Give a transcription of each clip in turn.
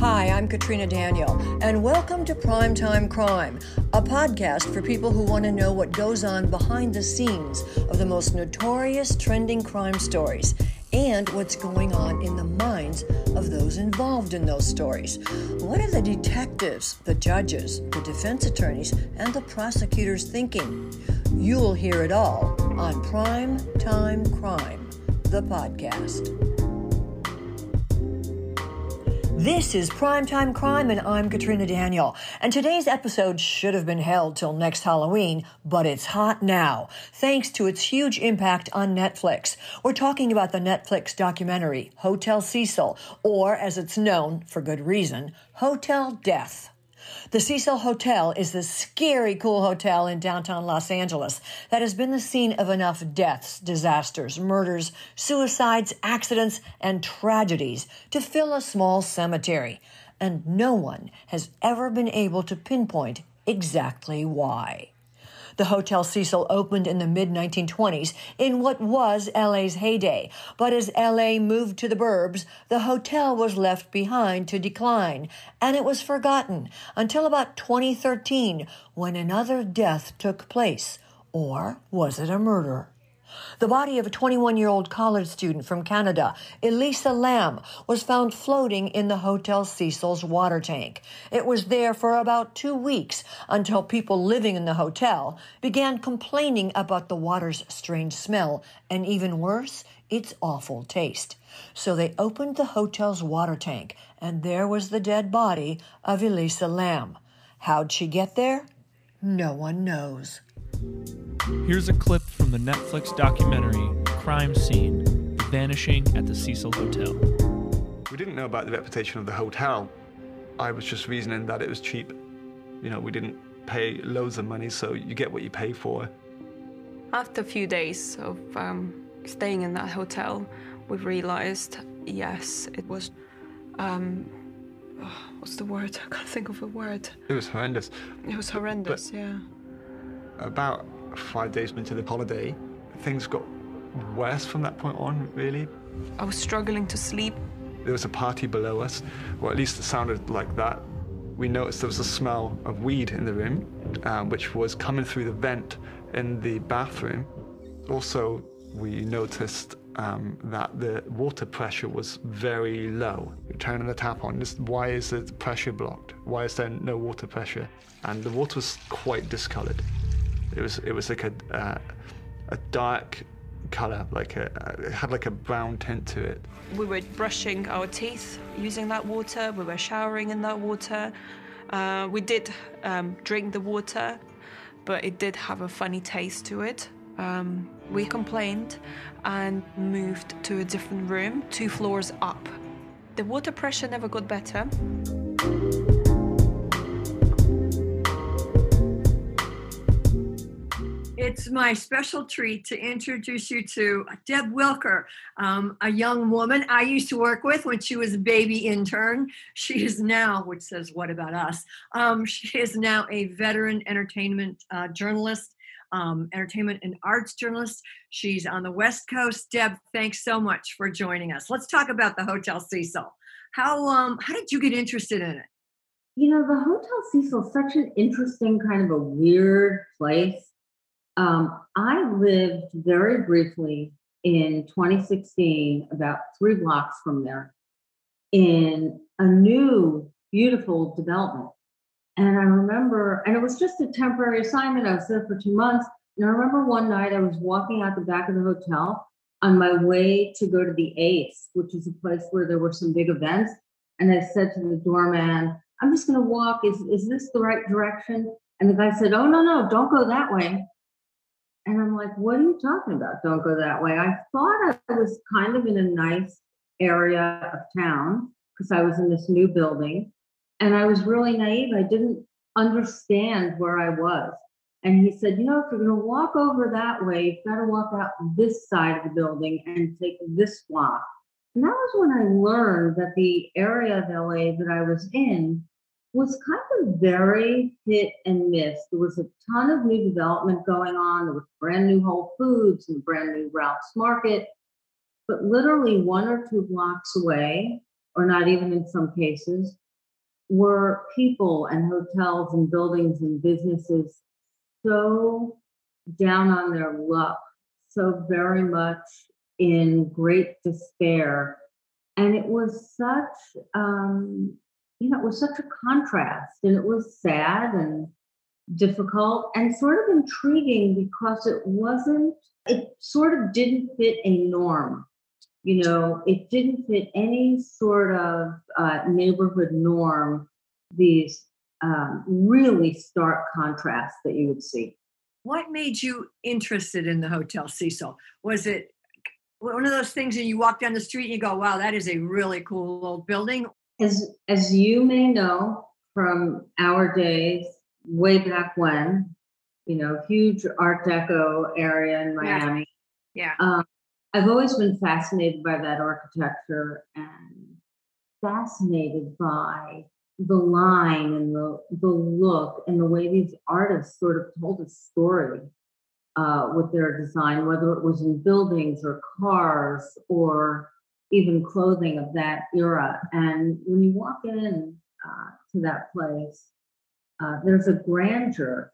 Hi, I'm Katrina Daniel, and welcome to Primetime Crime, a podcast for people who want to know what goes on behind the scenes of the most notorious trending crime stories and what's going on in the minds of those involved in those stories. What are the detectives, the judges, the defense attorneys, and the prosecutors thinking? You'll hear it all on Prime Time Crime, the podcast. This is Primetime Crime, and I'm Katrina Daniel. And today's episode should have been held till next Halloween, but it's hot now, thanks to its huge impact on Netflix. We're talking about the Netflix documentary, Hotel Cecil, or as it's known, for good reason, Hotel Death. The Cecil Hotel is the scary cool hotel in downtown Los Angeles that has been the scene of enough deaths, disasters, murders, suicides, accidents, and tragedies to fill a small cemetery. And no one has ever been able to pinpoint exactly why. The Hotel Cecil opened in the mid 1920s in what was LA's heyday, but as LA moved to the burbs, the hotel was left behind to decline, and it was forgotten until about 2013 when another death took place. Or was it a murder? The body of a 21 year old college student from Canada, Elisa Lam, was found floating in the Hotel Cecil's water tank. It was there for about two weeks until people living in the hotel began complaining about the water's strange smell and, even worse, its awful taste. So they opened the hotel's water tank, and there was the dead body of Elisa Lam. How'd she get there? No one knows. Here's a clip from the Netflix documentary Crime Scene Vanishing at the Cecil Hotel. We didn't know about the reputation of the hotel. I was just reasoning that it was cheap. You know, we didn't pay loads of money, so you get what you pay for. After a few days of um, staying in that hotel, we realized yes, it was. Um, oh, what's the word? I can't think of a word. It was horrendous. It was horrendous, But- yeah. About five days into the holiday, things got worse from that point on, really. I was struggling to sleep. There was a party below us, or at least it sounded like that. We noticed there was a smell of weed in the room, um, which was coming through the vent in the bathroom. Also, we noticed um, that the water pressure was very low. Turning the tap on, just why is the pressure blocked? Why is there no water pressure? And the water was quite discolored. It was it was like a uh, a dark color, like a it had like a brown tint to it. We were brushing our teeth using that water. We were showering in that water. Uh, we did um, drink the water, but it did have a funny taste to it. Um, we complained and moved to a different room, two floors up. The water pressure never got better. It's my special treat to introduce you to Deb Wilker, um, a young woman I used to work with when she was a baby intern. She is now, which says what about us? Um, she is now a veteran entertainment uh, journalist, um, entertainment and arts journalist. She's on the West Coast. Deb, thanks so much for joining us. Let's talk about the Hotel Cecil. How um, how did you get interested in it? You know, the Hotel Cecil is such an interesting kind of a weird place. Um, I lived very briefly in 2016, about three blocks from there, in a new, beautiful development. And I remember, and it was just a temporary assignment. I was there for two months. And I remember one night I was walking out the back of the hotel on my way to go to the Ace, which is a place where there were some big events. And I said to the doorman, I'm just going to walk. Is, is this the right direction? And the guy said, Oh, no, no, don't go that way. And I'm like, What are you talking about? Don't go that way. I thought I was kind of in a nice area of town because I was in this new building. And I was really naive. I didn't understand where I was. And he said, You know, if you're going to walk over that way, you've got to walk out this side of the building and take this block. And that was when I learned that the area of LA that I was in was kind of very hit and miss. There was a ton of new development going on. There was brand new Whole Foods and brand new Ralph's Market. But literally one or two blocks away, or not even in some cases, were people and hotels and buildings and businesses so down on their luck, so very much in great despair. And it was such, um, you know, it was such a contrast and it was sad and difficult and sort of intriguing because it wasn't, it sort of didn't fit a norm. You know, it didn't fit any sort of uh, neighborhood norm, these um, really stark contrasts that you would see. What made you interested in the Hotel Cecil? Was it one of those things and you walk down the street and you go, wow, that is a really cool old building? As, as you may know from our days, way back when, you know, huge Art Deco area in Miami. Yeah. Um, I've always been fascinated by that architecture and fascinated by the line and the the look and the way these artists sort of told a story uh, with their design, whether it was in buildings or cars or even clothing of that era. And when you walk in uh, to that place, uh, there's a grandeur,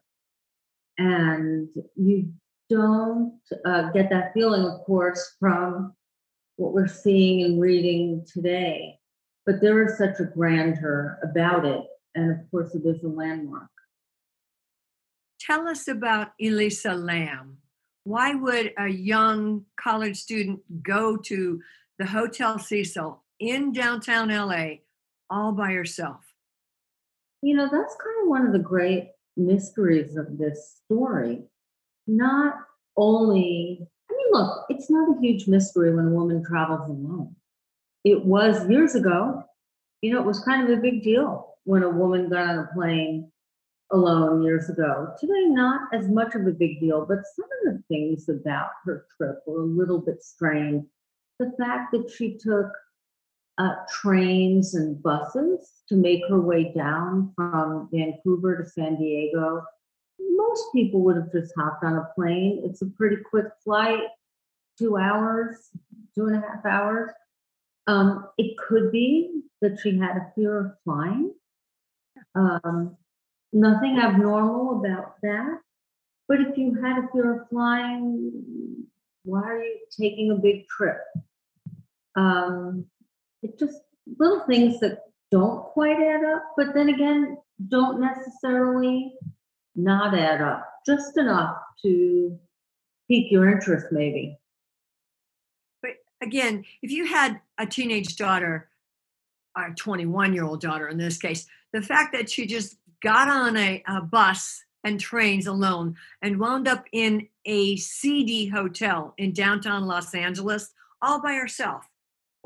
and you don't uh, get that feeling, of course, from what we're seeing and reading today. But there is such a grandeur about it. And of course, it is a landmark. Tell us about Elisa Lam. Why would a young college student go to the Hotel Cecil in downtown LA all by herself? You know, that's kind of one of the great mysteries of this story. Not only, I mean, look, it's not a huge mystery when a woman travels alone. It was years ago, you know, it was kind of a big deal when a woman got on a plane alone years ago. Today, not as much of a big deal, but some of the things about her trip were a little bit strange. The fact that she took uh, trains and buses to make her way down from Vancouver to San Diego. Most people would have just hopped on a plane. It's a pretty quick flight, two hours, two and a half hours. Um, it could be that she had a fear of flying. Um, nothing abnormal about that. But if you had a fear of flying, why are you taking a big trip? Um, it just little things that don't quite add up, but then again, don't necessarily not add up, just enough to pique your interest, maybe. But again, if you had a teenage daughter, a 21 year old daughter in this case, the fact that she just got on a, a bus and trains alone and wound up in a seedy hotel in downtown Los Angeles all by herself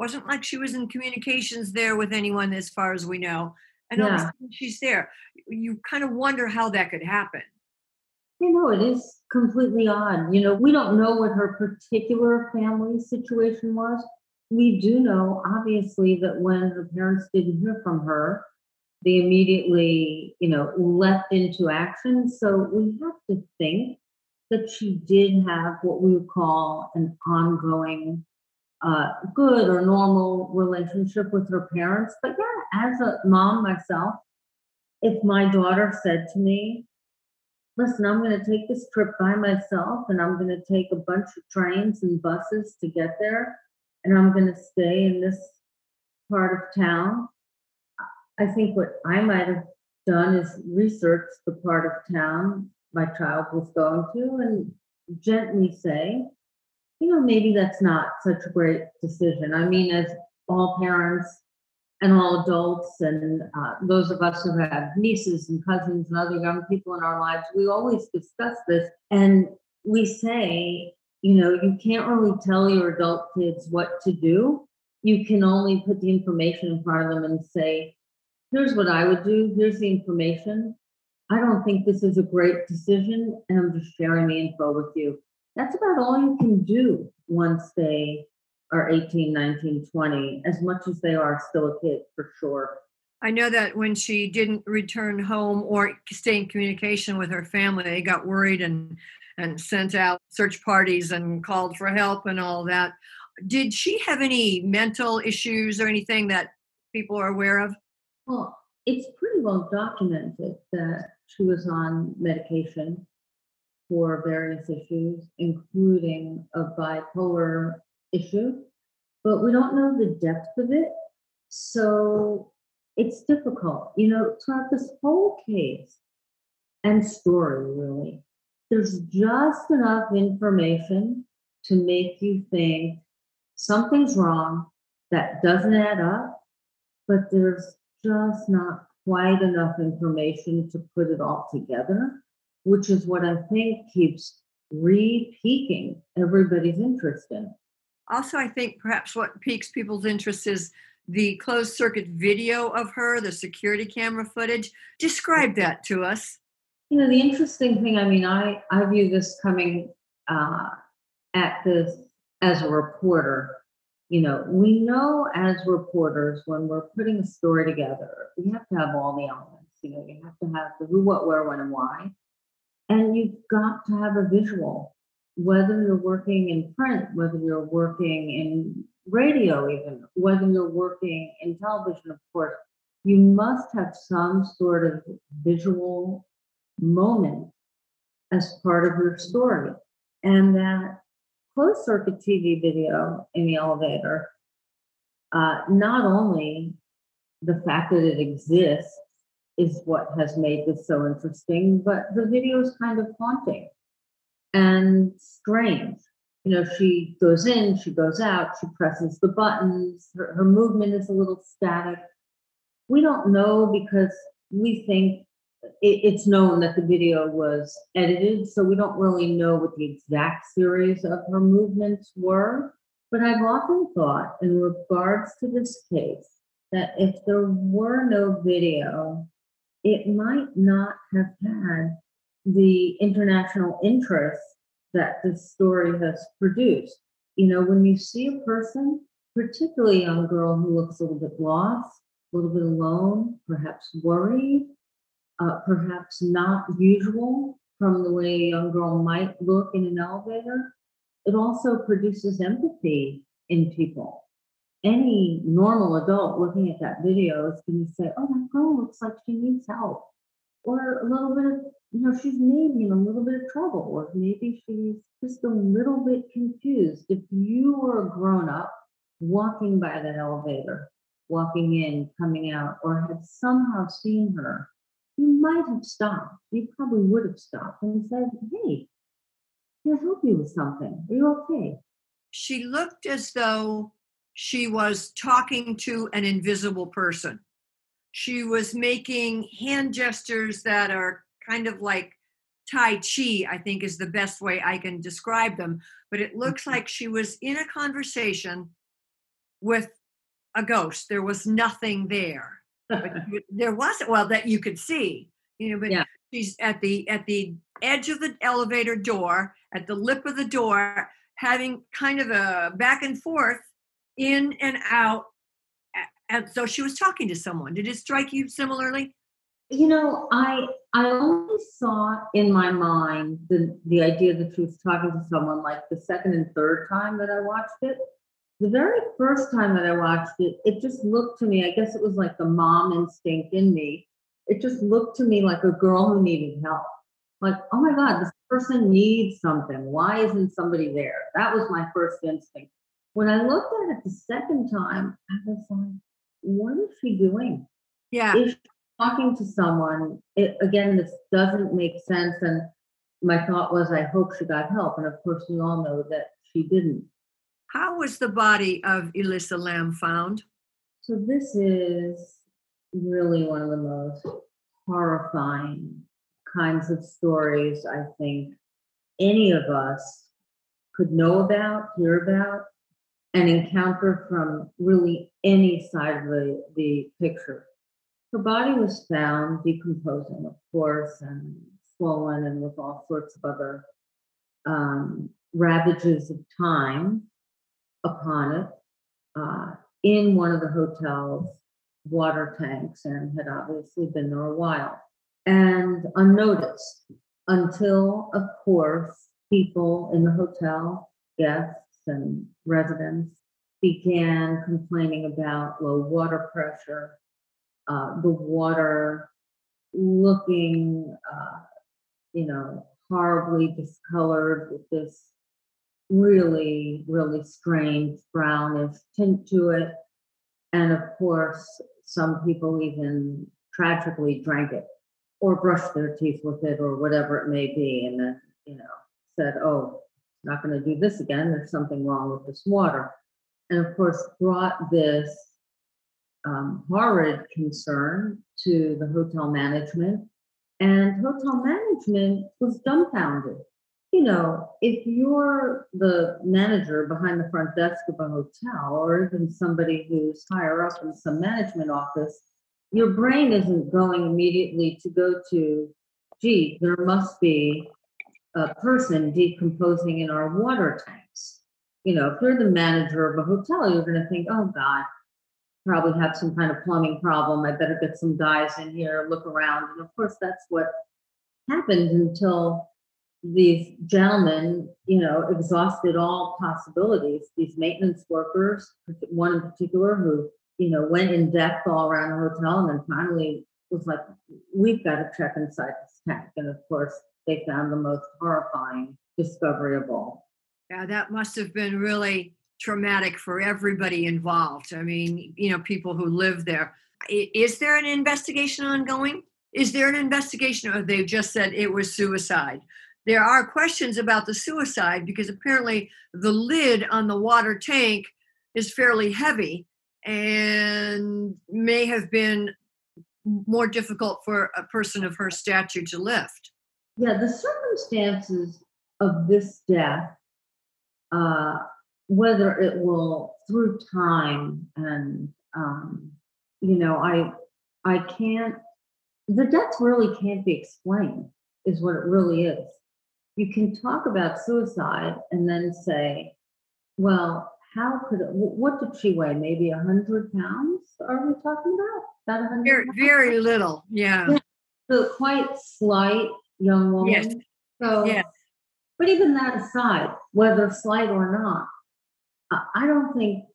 wasn't like she was in communications there with anyone as far as we know and all of a sudden she's there you kind of wonder how that could happen You know, it is completely odd. You know, we don't know what her particular family situation was. We do know, obviously, that when her parents didn't hear from her, they immediately, you know, leapt into action. So we have to think that she did have what we would call an ongoing uh, good or normal relationship with her parents. But yeah, as a mom myself, if my daughter said to me, listen, I'm going to take this trip by myself and I'm going to take a bunch of trains and buses to get there and I'm going to stay in this part of town. I think what I might have done is research the part of town my child was going to and gently say, you know, maybe that's not such a great decision. I mean, as all parents and all adults and uh, those of us who have nieces and cousins and other young people in our lives, we always discuss this and we say, you know, you can't really tell your adult kids what to do. You can only put the information in front of them and say, here's what I would do, here's the information. I don't think this is a great decision, and I'm just sharing the info with you. That's about all you can do once they are 18, 19, 20, as much as they are still a kid for sure. i know that when she didn't return home or stay in communication with her family they got worried and and sent out search parties and called for help and all that. Did she have any mental issues or anything that people are aware of? Well, it's pretty well documented that she was on medication for various issues, including a bipolar issue, but we don't know the depth of it. So it's difficult. You know, throughout this whole case and story, really, there's just enough information to make you think something's wrong that doesn't add up, but there's just not quite enough information to put it all together, which is what I think keeps re-piquing everybody's interest in. Also, I think perhaps what piques people's interest is the closed circuit video of her, the security camera footage. Describe that to us. You know, the interesting thing, I mean, I, I view this coming uh, at this as a reporter. You know, we know as reporters when we're putting a story together, we have to have all the elements. You know, you have to have the who, what, where, when, and why. And you've got to have a visual, whether you're working in print, whether you're working in radio, even whether you're working in television, of course, you must have some sort of visual moment as part of your story. And that closed circuit TV video in the elevator, uh, not only the fact that it exists is what has made this so interesting, but the video is kind of haunting and strange. You know, she goes in, she goes out, she presses the buttons, her, her movement is a little static. We don't know because we think it, it's known that the video was edited, so we don't really know what the exact series of her movements were. But I've often thought, in regards to this case, that if there were no video, it might not have had the international interest that this story has produced. You know, when you see a person, particularly a young girl who looks a little bit lost, a little bit alone, perhaps worried, uh, perhaps not usual from the way a young girl might look in an elevator, it also produces empathy in people. Any normal adult looking at that video is going to say, oh, that girl looks like she needs help. Or a little bit of, you know, she's maybe in a little bit of trouble, or maybe she's just a little bit confused. If you were a grown up walking by that elevator, walking in, coming out, or had somehow seen her you might have stopped. You probably would have stopped and said, Hey, can I help you with something? Are you okay? She looked as though she was talking to an invisible person. She was making hand gestures that are kind of like Tai Chi, I think is the best way I can describe them. But it looks mm-hmm. like she was in a conversation with a ghost. There was nothing there but there wasn't well that you could see you know but yeah. she's at the at the edge of the elevator door at the lip of the door having kind of a back and forth in and out and so she was talking to someone did it strike you similarly you know i i only saw in my mind the the idea that she was talking to someone like the second and third time that i watched it the very first time that I watched it, it just looked to me, I guess it was like the mom instinct in me. It just looked to me like a girl who needed help. Like, oh my God, this person needs something. Why isn't somebody there? That was my first instinct. When I looked at it the second time, I was like, what is she doing? Yeah. Is she talking to someone? It, again, this doesn't make sense. And my thought was, I hope she got help. And of course, we all know that she didn't. How was the body of Elisa Lam found? So, this is really one of the most horrifying kinds of stories I think any of us could know about, hear about, and encounter from really any side of the, the picture. Her body was found decomposing, of course, and swollen and with all sorts of other um, ravages of time upon it uh, in one of the hotel's water tanks and had obviously been there a while and unnoticed until, of course, people in the hotel, guests and residents, began complaining about low water pressure, uh, the water looking, uh, you know, horribly discolored with this really, really strange brownish tint to it. And of course, some people even tragically drank it or brushed their teeth with it or whatever it may be. And then, you know, said, oh, not going to do this again. There's something wrong with this water. And of course, brought this um, horrid concern to the hotel management. And hotel management was dumbfounded. You know, if you're the manager behind the front desk of a hotel, or even somebody who's higher up in some management office, your brain isn't going immediately to go to, gee, there must be a person decomposing in our water tanks. You know, if you're the manager of a hotel, you're going to think, oh God, probably have some kind of plumbing problem. I better get some guys in here, look around. And of course, that's what happened until these gentlemen, you know, exhausted all possibilities. These maintenance workers, one in particular, who, you know, went in depth all around the hotel and then finally was like, we've got to check inside this tank. And of course, they found the most horrifying discovery of all. Yeah, that must have been really traumatic for everybody involved. I mean, you know, people who live there. Is there an investigation ongoing? Is there an investigation, or they just said it was suicide? There are questions about the suicide because apparently the lid on the water tank is fairly heavy and may have been more difficult for a person of her stature to lift. Yeah, the circumstances of this death uh, whether it will through time and um, you know i i can't the death really can't be explained is what it really is. You can talk about suicide and then say well how could it, what did she weigh maybe a hundred pounds are we talking about? About 100 very, very little yeah. yeah so quite slight young woman yes so yes but even that aside whether slight or not I don't think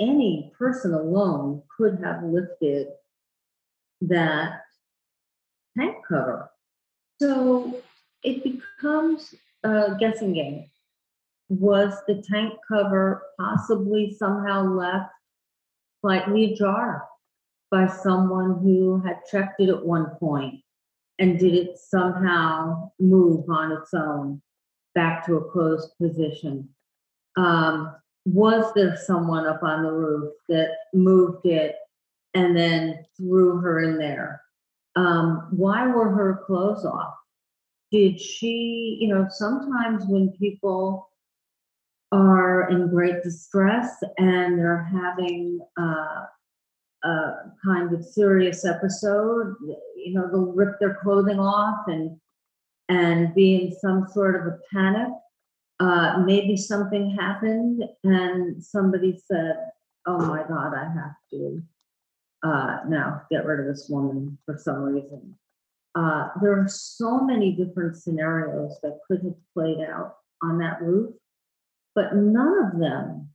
any person alone could have lifted that tank cover. So it becomes a guessing game. Was the tank cover possibly somehow left slightly ajar by someone who had checked it at one point? And did it somehow move on its own back to a closed position? Um, was there someone up on the roof that moved it and then threw her in there? Um, why were her clothes off? Did she, you know, sometimes when people are in great distress and they're having uh, a kind of serious episode, you know, they'll rip their clothing off and and be in some sort of a panic uh, maybe something happened and somebody said, "Oh my God, I have to uh, now get rid of this woman for some reason." Uh, there are so many different scenarios that could have played out on that roof, but none of them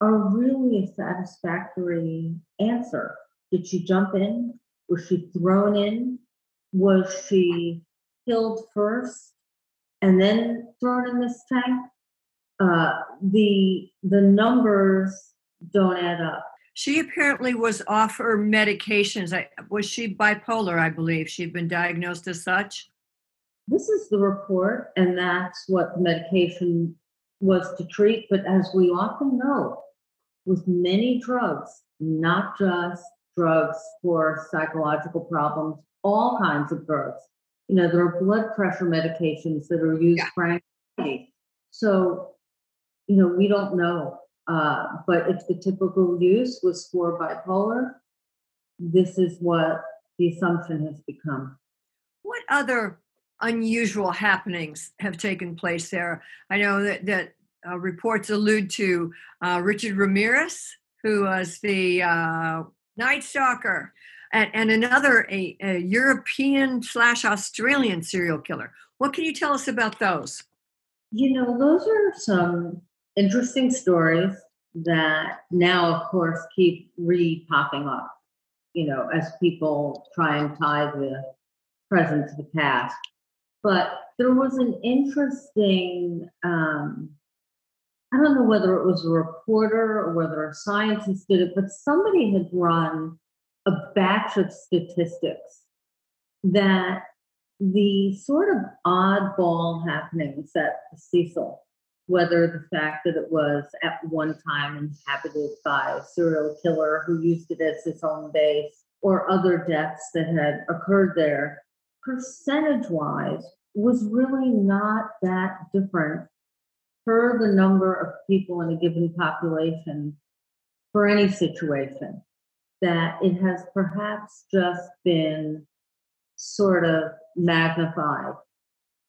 are really a satisfactory answer. Did she jump in? Was she thrown in? Was she killed first? and then thrown in this tank, uh, the the numbers don't add up. She apparently was off her medications. I, was she bipolar? I believe she'd been diagnosed as such. This is the report, and that's what the medication was to treat. But as we often know, with many drugs, not just drugs for psychological problems, all kinds of drugs, you know, there are blood pressure medications that are used yeah. for anxiety. So, you know, we don't know. Uh, but if the typical use was for bipolar, this is what the assumption has become. What other unusual happenings have taken place there? I know that, that uh, reports allude to uh, Richard Ramirez, who was the uh, Night Stalker and, and another a, a European slash Australian serial killer. What can you tell us about those? You know, those are some interesting stories that now, of course, keep re popping up. you know, as people try and tie the present to the past. But there was an interesting, um, I don't know whether it was a reporter or whether a scientist did it, but somebody had run a batch of statistics that the sort of oddball happenings at Cecil, whether the fact that it was at one time inhabited by a serial killer who used it as his home base, or other deaths that had occurred there, percentage wise, was really not that different per the number of people in a given population for any situation. That it has perhaps just been sort of magnified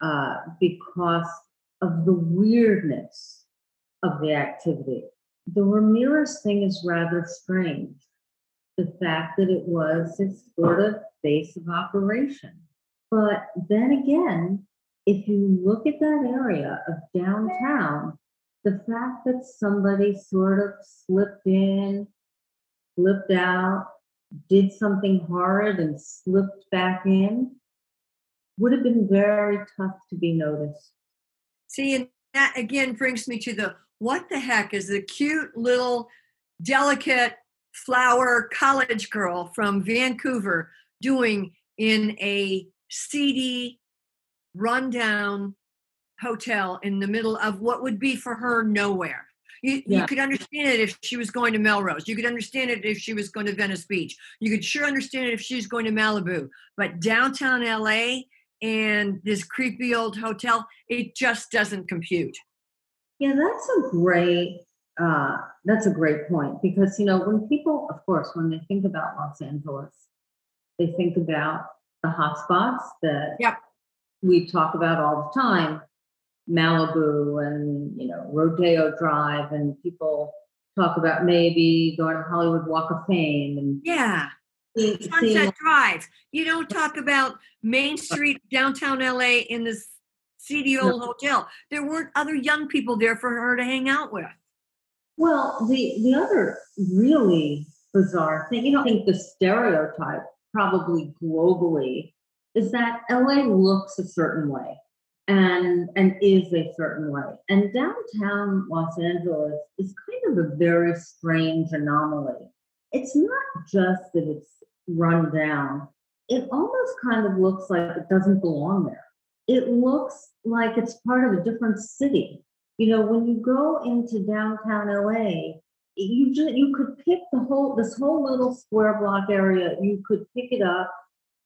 uh, because of the weirdness of the activity. The Ramirez thing is rather strange. The fact that it was its sort of base of operation. But then again, if you look at that area of downtown, the fact that somebody sort of slipped in, slipped out, did something horrid and slipped back in would have been very tough to be noticed. See, and that again brings me to the what the heck is the cute little delicate flower college girl from Vancouver doing in a seedy, rundown hotel in the middle of what would be for her nowhere? You, yeah. you could understand it if she was going to Melrose. You could understand it if she was going to Venice Beach. You could sure understand it if she was going to Malibu. But downtown LA and this creepy old hotel, it just doesn't compute. Yeah, that's a great uh, that's a great point because you know when people, of course, when they think about Los Angeles, they think about the hotspots that yep. We talk about all the time, Malibu and you know Rodeo Drive, and people talk about maybe going to Hollywood Walk of Fame and yeah, Sunset Drive. You don't talk about Main Street, downtown LA, in this seedy old no. hotel. There weren't other young people there for her to hang out with. Well, the the other really bizarre thing, you know, I think the stereotype probably globally is that LA looks a certain way and and is a certain way. And downtown Los Angeles is kind of a very strange anomaly. It's not just that it's run down. It almost kind of looks like it doesn't belong there. It looks like it's part of a different city. You know, when you go into downtown LA, you just you could pick the whole this whole little square block area. You could pick it up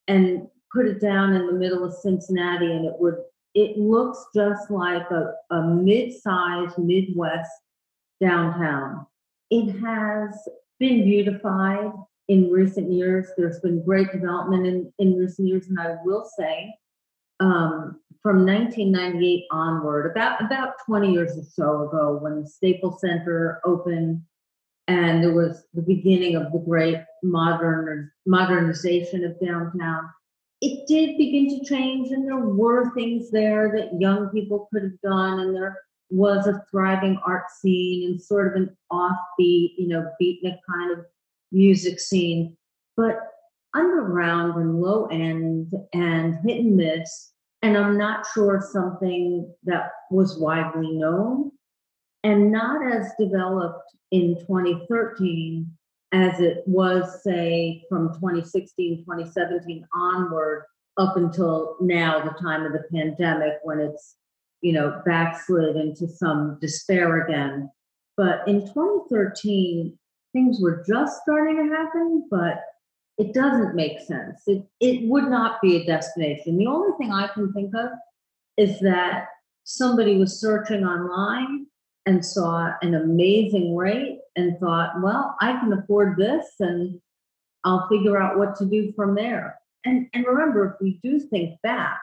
and put it down in the middle of Cincinnati, and it would it looks just like a, a mid-sized Midwest downtown. It has been beautified in recent years. There's been great development in, in recent years, and I will say, um, from 1998 onward, about about 20 years or so ago, when the Staples Center opened, and there was the beginning of the great modern modernization of downtown it did begin to change and there were things there that young people could have done and there was a thriving art scene and sort of an offbeat you know beatnik kind of music scene. But underground and low end and hit and miss and i'm not sure something that was widely known and not as developed in 2013 as it was, say, from 2016, 2017 onward up until now, the time of the pandemic, when it's, you know, backslid into some despair again. But in 2013, things were just starting to happen, but it doesn't make sense. It, it would not be a destination. The only thing I can think of is that somebody was searching online and saw an amazing rate and thought, well, I can afford this and I'll figure out what to do from there. And, and remember, if we do think back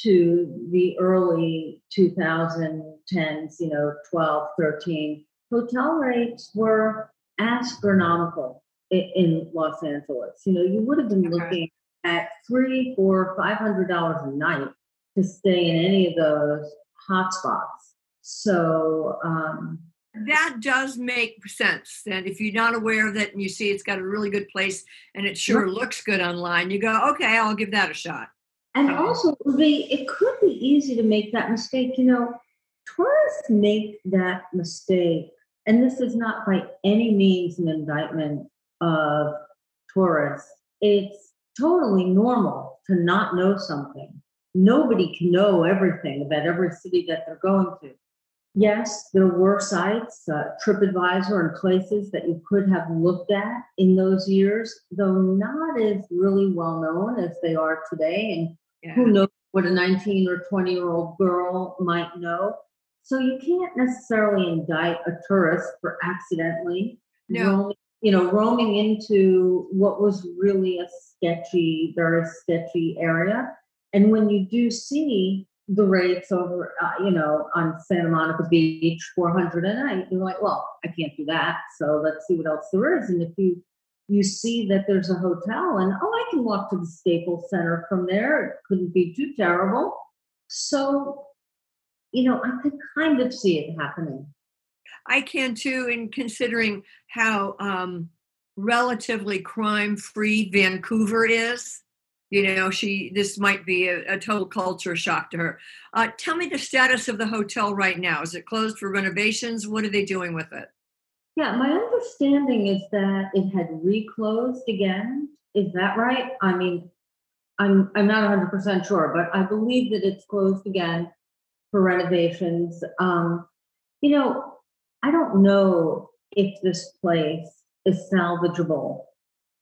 to the early 2010s, you know, 12, 13, hotel rates were astronomical in, in Los Angeles. You know, you would have been looking at three, four, five hundred dollars a night to stay in any of those hotspots. So um, that does make sense. And if you're not aware of it and you see it's got a really good place and it sure Right. looks good online, you go, okay, I'll give that a shot. And also, it could be easy to make that mistake. You know, tourists make that mistake, and this is not by any means an indictment of tourists. It's totally normal to not know something. Nobody can know everything about every city that they're going to. Yes, there were sites, uh, TripAdvisor, and places that you could have looked at in those years, though not as really well known as they are today. And Yeah. who knows what a 19 or 20 year old girl might know. So you can't necessarily indict a tourist for accidentally No. roaming, you know, roaming into what was really a sketchy, very sketchy area. And when you do see the rates over, uh, you know, on Santa Monica Beach, 400 a night, you're like, well, I can't do that. So let's see what else there is. And if you you see that there's a hotel and oh i can walk to the staples center from there it couldn't be too terrible so you know i could kind of see it happening I can too, in considering how um, relatively crime free Vancouver is. You know, she this might be a, a total culture shock to her. Uh, tell me the status of the hotel right now. Is it closed for renovations? What are they doing with it? yeah my understanding is that it had reclosed again is that right i mean i'm i'm not 100% sure but i believe that it's closed again for renovations um you know i don't know if this place is salvageable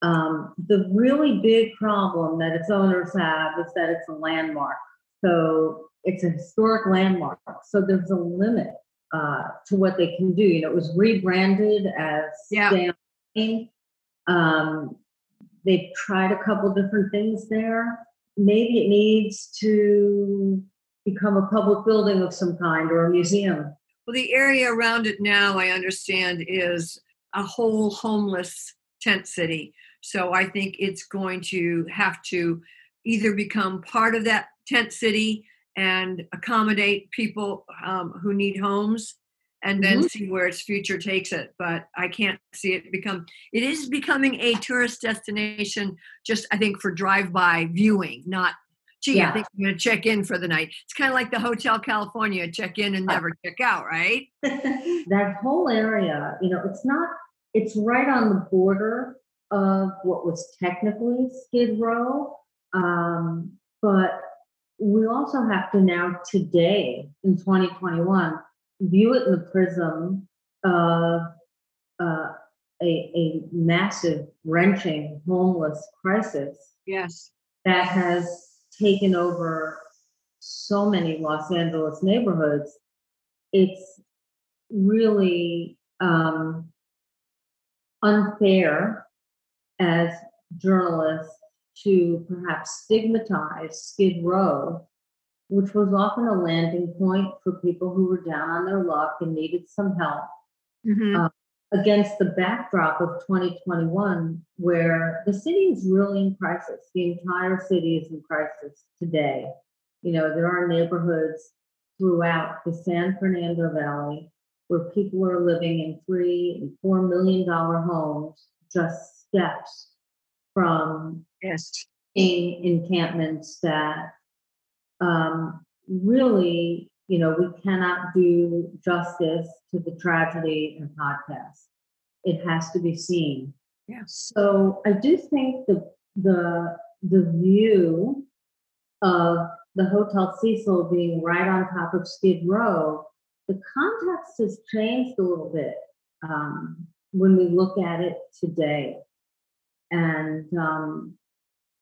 um, the really big problem that its owners have is that it's a landmark. So it's a historic landmark. So there's a limit uh, to what they can do. You know, it was rebranded as Yeah. Um, they've tried a couple different things there. Maybe it needs to become a public building of some kind or a museum. Well, the area around it now, I understand, is a whole homeless tent city. So I think it's going to have to either become part of that tent city and accommodate people um, who need homes and then see where its future takes it. But I can't see it become, it is becoming a tourist destination, just I think for drive by viewing, not. Gee, I think I'm going to check in for the night. It's kind of like the Hotel California, check in and never check out, right? that whole area, you know, it's not, it's right on the border of what was technically Skid Row. Um, but we also have to now, today in 2021, view it in the prism of uh, a, a massive, wrenching homeless crisis Yes. that has taken over so many Los Angeles neighborhoods, it's really um, unfair as journalists to perhaps stigmatize Skid Row, which was often a landing point for people who were down on their luck and needed some help Mhm. Uh, against the backdrop of 2021, where the city is really in crisis. The entire city is in crisis today. You know, there are neighborhoods throughout the San Fernando Valley where people are living in three and four million dollar homes just steps from Yes. encampments that um, really, you know, we cannot do justice to the tragedy in a podcast. It has to be seen. Yeah. So I do think the the the view of the Hotel Cecil being right on top of Skid Row, the context has changed a little bit um, when we look at it today. And um,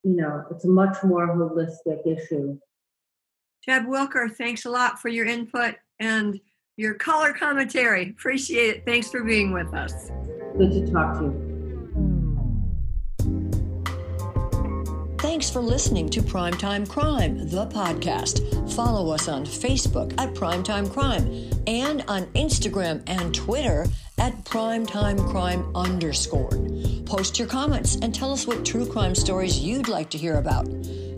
you know, it's a much more holistic issue. Deb Wilker, thanks a lot for your input and your color commentary. Appreciate it. Thanks for being with us. Good to talk to you. Thanks for listening to Primetime Crime, the podcast. Follow us on Facebook at Primetime Crime and on Instagram and Twitter at Primetime Crime underscore. Post your comments and tell us what true crime stories you'd like to hear about.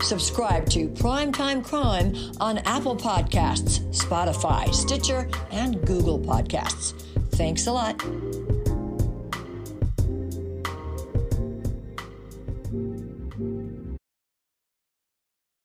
Subscribe to Primetime Crime on Apple Podcasts, Spotify, Stitcher, and Google Podcasts. Thanks a lot.